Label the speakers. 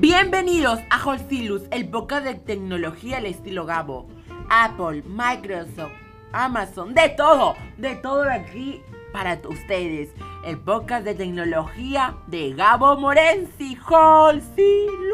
Speaker 1: Bienvenidos a Holcilus, el podcast de tecnología al estilo Gabo. Apple, Microsoft, Amazon, de todo, de todo aquí para ustedes. El podcast de tecnología de Gabo Morenzi, Holcilus.